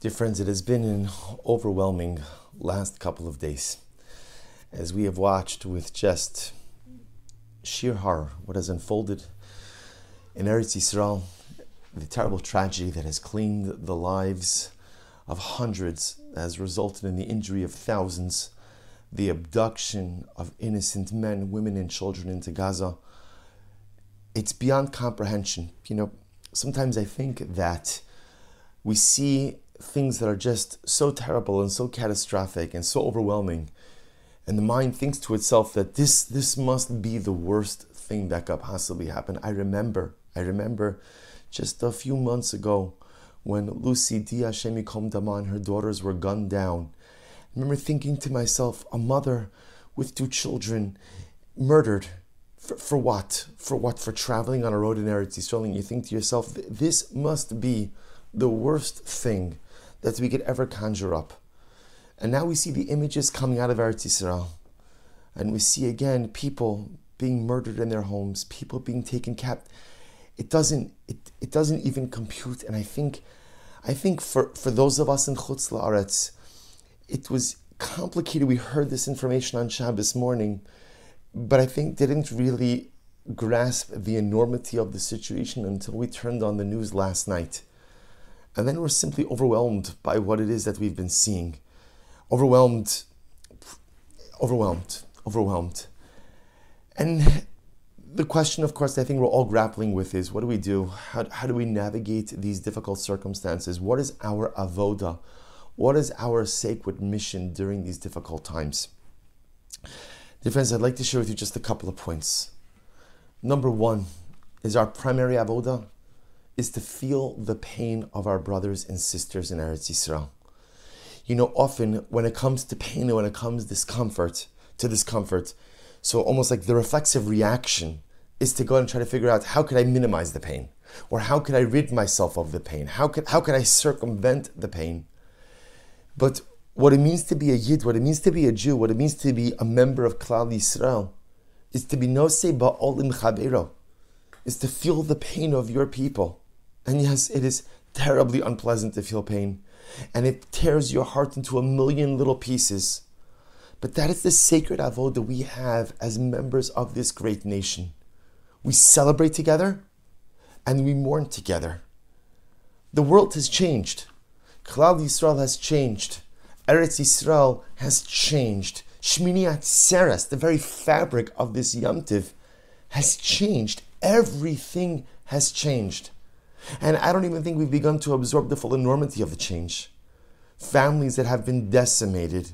Dear friends, it has been an overwhelming last couple of days as we have watched with just sheer horror what has unfolded in Eretz Yisrael, the terrible tragedy that has claimed the lives of hundreds, has resulted in the injury of thousands, the abduction of innocent men, women, and children into Gaza. It's beyond comprehension. You know, sometimes I think that we see things that are just so terrible and so catastrophic and so overwhelming. And the mind thinks to itself that this, this must be the worst thing that could possibly happen. I remember, I remember just a few months ago when Lucy Dee Shemikom Dama and her daughters were gunned down. I remember thinking to myself, a mother with two children murdered. For, for what? For what? For traveling on a road in Eretz Yisrael, and you think to yourself, this must be the worst thing that we could ever conjure up. And now we see the images coming out of Eretz Yisrael. And we see again people being murdered in their homes, people being taken captive. It doesn't it, it doesn't even compute. And I think I think for, for those of us in Chutz La'aretz, it was complicated. We heard this information on Shabbos morning, but I think didn't really grasp the enormity of the situation until we turned on the news last night. And then we're simply overwhelmed by what it is that we've been seeing. Overwhelmed, overwhelmed, overwhelmed. And the question, of course, I think we're all grappling with is what do we do? How, how do we navigate these difficult circumstances? What is our avoda? What is our sacred mission during these difficult times? Dear friends, I'd like to share with you just a couple of points. Number one is our primary avoda is to feel the pain of our brothers and sisters in Eretz Yisrael. You know, often when it comes to pain and when it comes discomfort, to discomfort, so almost like the reflexive reaction is to go and try to figure out how could I minimize the pain? Or how could I rid myself of the pain? How could, how could I circumvent the pain? But what it means to be a Yid, what it means to be a Jew, what it means to be a member of Klal Yisrael, is to be nosei ba'olim chabero, is to feel the pain of your people. And yes, it is terribly unpleasant to feel pain, and it tears your heart into a million little pieces. But that is the sacred avod that we have as members of this great nation. We celebrate together and we mourn together. The world has changed. Klal Yisrael has changed. Eretz Yisrael has changed. Shmini Atzeres, the very fabric of this yomtiv, has changed. Everything has changed. And I don't even think we've begun to absorb the full enormity of the change. Families that have been decimated,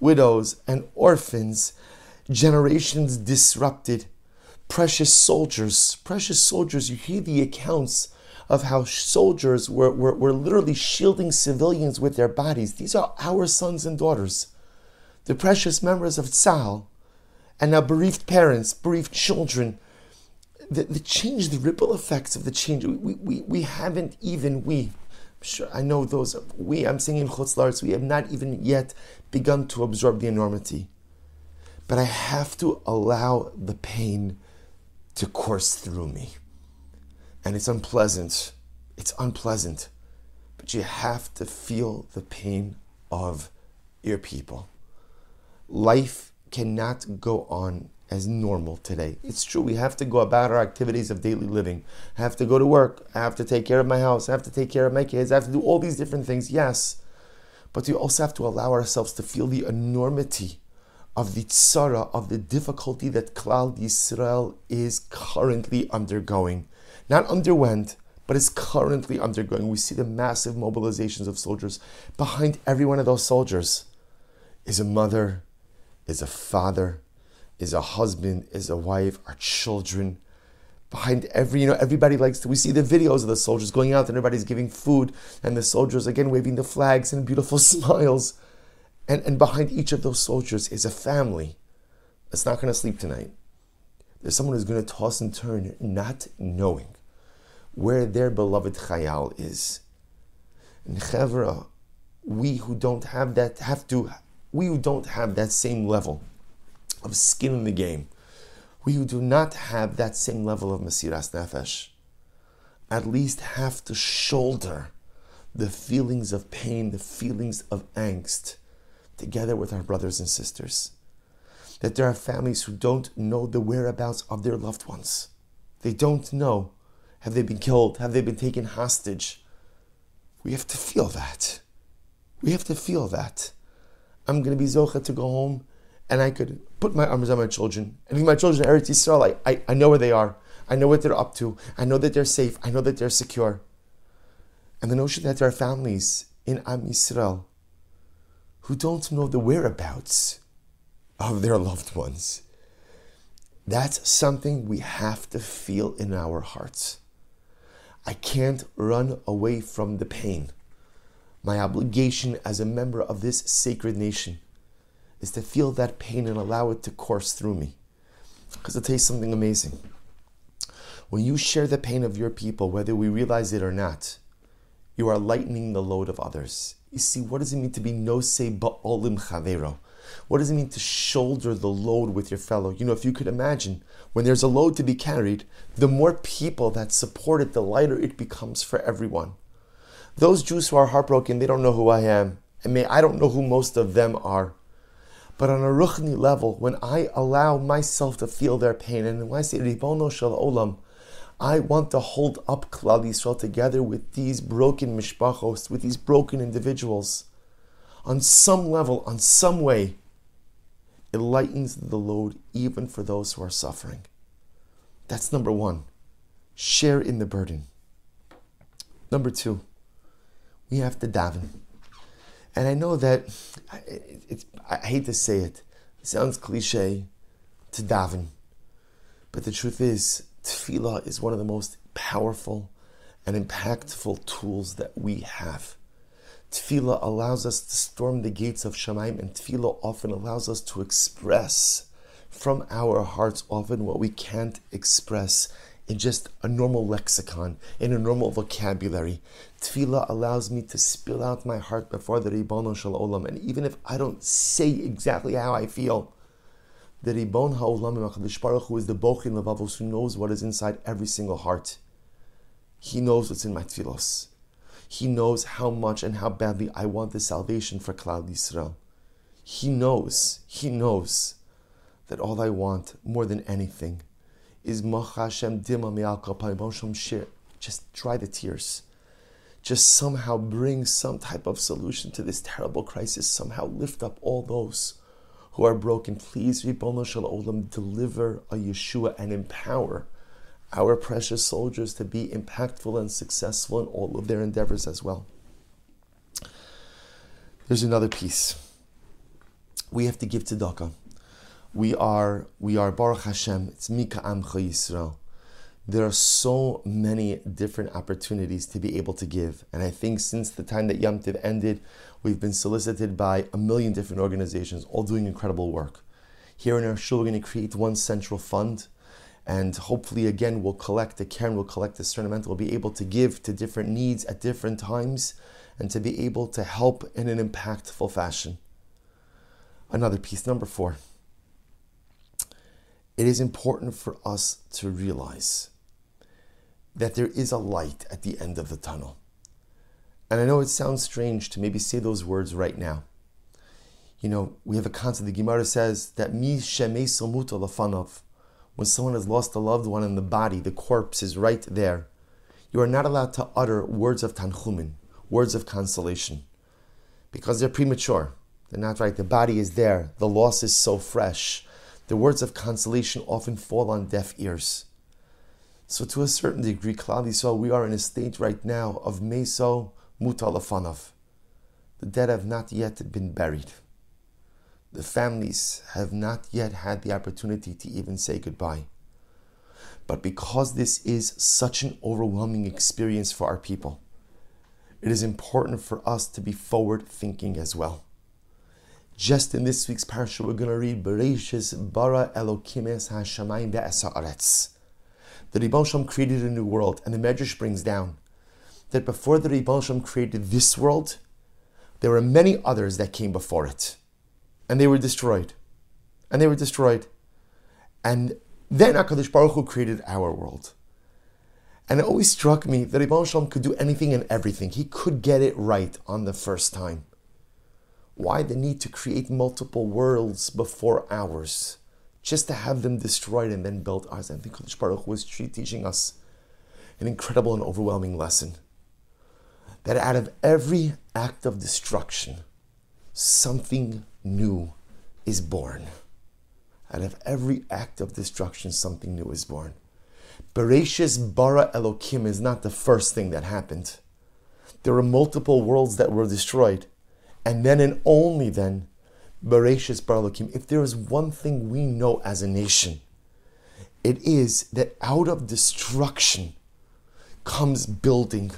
widows and orphans, generations disrupted, precious soldiers, precious soldiers. You hear the accounts of how soldiers were, were, were literally shielding civilians with their bodies. These are our sons and daughters, the precious members of Tzahal, and now bereaved parents, bereaved children, the, the change, the ripple effects of the change, we, we, we haven't even, we, sure, I know those, we, I'm saying in Chutz we have not even yet begun to absorb the enormity. But I have to allow the pain to course through me. And it's unpleasant. It's unpleasant. But you have to feel the pain of your people. Life cannot go on as normal today. It's true, we have to go about our activities of daily living. I have to go to work. I have to take care of my house. I have to take care of my kids. I have to do all these different things, yes. But we also have to allow ourselves to feel the enormity of the tzara, of the difficulty that Klal Yisrael is currently undergoing. Not underwent, but is currently undergoing. We see the massive mobilizations of soldiers. Behind every one of those soldiers is a mother, is a father, is a husband, is a wife, our children. Behind every, you know, everybody likes to. We see the videos of the soldiers going out and everybody's giving food, and the soldiers again waving the flags and beautiful smiles. And, and behind each of those soldiers is a family that's not going to sleep tonight. There's someone who's going to toss and turn, not knowing where their beloved Chayal is. And Chevra, we who don't have that have to, we who don't have that same level of skin in the game. We who do not have that same level of Mesiras Nefesh at least have to shoulder the feelings of pain, the feelings of angst, together with our brothers and sisters. That there are families who don't know the whereabouts of their loved ones. They don't know. Have they been killed? Have they been taken hostage? We have to feel that. We have to feel that. I'm going to be Zocha to go home and I could put my arms on my children and leave my children Eretz Yisrael. I, I, I know where they are. I know what they're up to. I know that they're safe. I know that they're secure. And the notion that there are families in Am Yisrael who don't know the whereabouts of their loved ones. That's something we have to feel in our hearts. I can't run away from the pain. My obligation as a member of this sacred nation is to feel that pain and allow it to course through me. Because I'll tell you something amazing. When you share the pain of your people, whether we realize it or not, you are lightening the load of others. You see, what does it mean to be nosei ba'olim chavero? What does it mean to shoulder the load with your fellow? You know, if you could imagine, when there's a load to be carried, the more people that support it, the lighter it becomes for everyone. Those Jews who are heartbroken, they don't know who I am. I mean, I don't know who most of them are. But on a ruchni level, when I allow myself to feel their pain, and when I say Ribono Shel Olam, I want to hold up Klal Yisrael together with these broken mishpachos, with these broken individuals. On some level, on some way, it lightens the load even for those who are suffering. That's number one. Share in the burden. Number two, we have to daven. And I know that it's, I hate to say it, it sounds cliche to daven, but the truth is, tefillah is one of the most powerful and impactful tools that we have. Tefillah allows us to storm the gates of Shemaim, and tefillah often allows us to express from our hearts often what we can't express in just a normal lexicon, in a normal vocabulary. Tefillah allows me to spill out my heart before the Ribono Shel Olam, and even if I don't say exactly how I feel, the Ribbon HaOlam HaKadosh Baruch Hu is the Bochin Levavos, who knows what is inside every single heart. He knows what's in my tefillos. He knows how much and how badly I want the salvation for Klal Yisrael. He knows, he knows that all I want more than anything is Hashem dima shir. Just dry the tears. Just somehow bring some type of solution to this terrible crisis. Somehow lift up all those who are broken. Please, Ribono Shel Olam, deliver a Yeshua and empower our precious soldiers to be impactful and successful in all of their endeavors as well. There's another piece. We have to give tzedakah we are we are Baruch Hashem. It's Mi K'amcha Yisrael. There are so many different opportunities to be able to give, and I think since the time that Yom Tiv ended, we've been solicited by a million different organizations, all doing incredible work. Here in our show, we're going to create one central fund, and hopefully, again, we'll collect the Karen, we'll collect the tournament, we'll be able to give to different needs at different times, and to be able to help in an impactful fashion. Another piece, number four it is important for us to realize that there is a light at the end of the tunnel. And I know it sounds strange to maybe say those words right now. You know, we have a concept, the Gemara says that mi lafanov, when someone has lost a loved one in the body, the corpse is right there. You are not allowed to utter words of tanchumin, words of consolation, because they're premature. They're not right. The body is there. The loss is so fresh the words of consolation often fall on deaf ears. So, to a certain degree, Klal Yisrael, we are in a state right now of Meso Mutalafanov. The dead have not yet been buried. The families have not yet had the opportunity to even say goodbye. But because this is such an overwhelming experience for our people, it is important for us to be forward thinking as well. Just in this week's parsha, we're going to read Bereshis bara Elokim es hashamayim ve'esaretz. The Ribbon Shem created a new world, and the Medrash brings down that before the Ribbon Shem created this world, there were many others that came before it, and they were destroyed, and they were destroyed, and then Hakadosh Baruch Hu created our world, And it always struck me that Ibn Shalom could do anything and everything. He could get it right on the first time. Why the need to create multiple worlds before ours? Just to have them destroyed and then build ours. I think Kodesh Baruch was teaching us an incredible and overwhelming lesson. That out of every act of destruction, something new is born. Out of every act of destruction, something new is born. Bereshis bara Elokim is not the first thing that happened. There were multiple worlds that were destroyed. And then and only then, Bereshis bara Elokim. If there is one thing we know as a nation, it is that out of destruction comes building,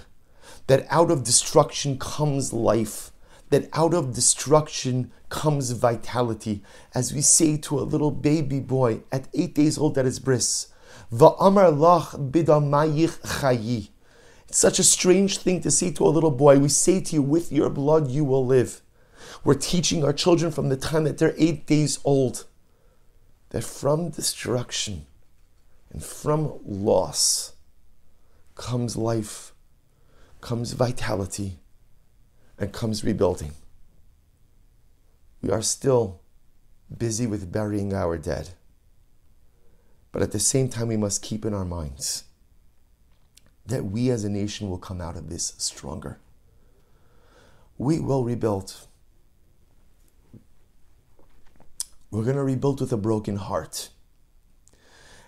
that out of destruction comes life, that out of destruction comes vitality. As we say to a little baby boy at eight days old at his bris, Va'amar lach bidamayich chayi. It's such a strange thing to say to a little boy. We say to you, with your blood you will live. We're teaching our children from the time that they're eight days old that from destruction and from loss comes life, comes vitality, and comes rebuilding. We are still busy with burying our dead. But at the same time, we must keep in our minds that we as a nation will come out of this stronger. We will rebuild. We're going to rebuild with a broken heart.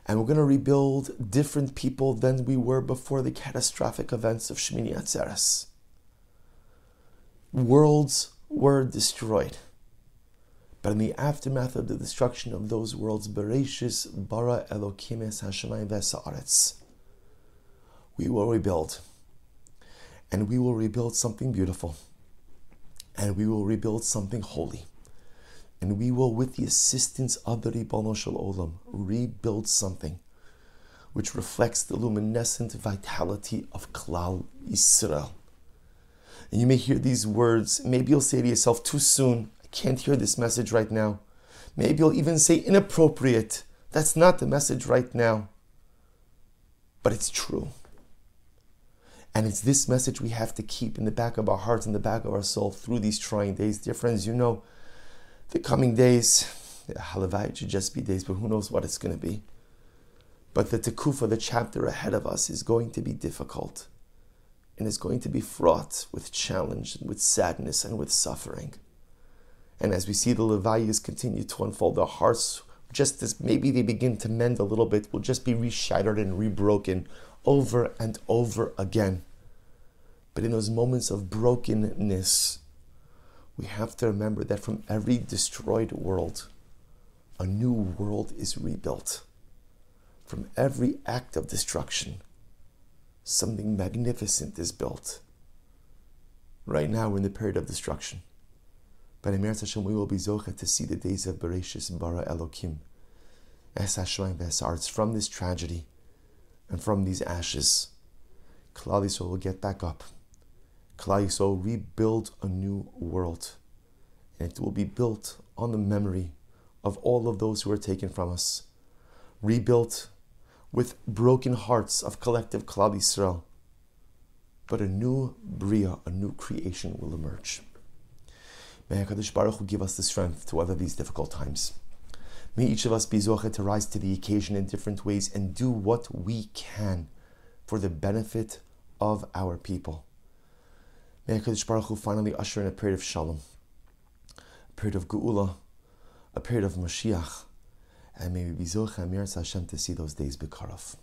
And we're going to rebuild different people than we were before the catastrophic events of Shmini Atzeres. Worlds were destroyed. But in the aftermath of the destruction of those worlds, Bereshis bara Elokim es Hashemayim v'sa'aretz, we will rebuild. And we will rebuild something beautiful. And we will rebuild something holy. And we will, with the assistance of the Ribono Shel Olam, rebuild something which reflects the luminescent vitality of Klal Yisrael. And you may hear these words, maybe you'll say to yourself too soon, I can't hear this message right now. Maybe you'll even say inappropriate. That's not the message right now. But it's true. And it's this message we have to keep in the back of our hearts, in the back of our soul through these trying days. Dear friends, you know, the coming days, halavai should just be days, but who knows what it's going to be. But the tekufa, the chapter ahead of us, is going to be difficult and is going to be fraught with challenge, and with sadness, and with suffering. And as we see the Levayas continue to unfold, their hearts, just as maybe they begin to mend a little bit, will just be reshattered and rebroken over and over again. But in those moments of brokenness, we have to remember that from every destroyed world, a new world is rebuilt. From every act of destruction, something magnificent is built. Right now, we're in the period of destruction. But in Meretz Hashem, we will be zocha to see the days of Bereshis bara Elokim. Es Hashem It's from this tragedy and from these ashes, Klal Yisrael will get back up. Klal Yisrael rebuild a new world. And it will be built on the memory of all of those who were taken from us. Rebuilt with broken hearts of collective Klal Yisrael. But a new Bria, a new creation will emerge. May HaKadosh Baruch Hu give us the strength to weather these difficult times. May each of us be zochet to rise to the occasion in different ways and do what we can for the benefit of our people. May HaKadosh Baruch Hu finally usher in a period of shalom, a period of geula, a period of Mashiach, and may we be zochet Hashem to see those days bekarov.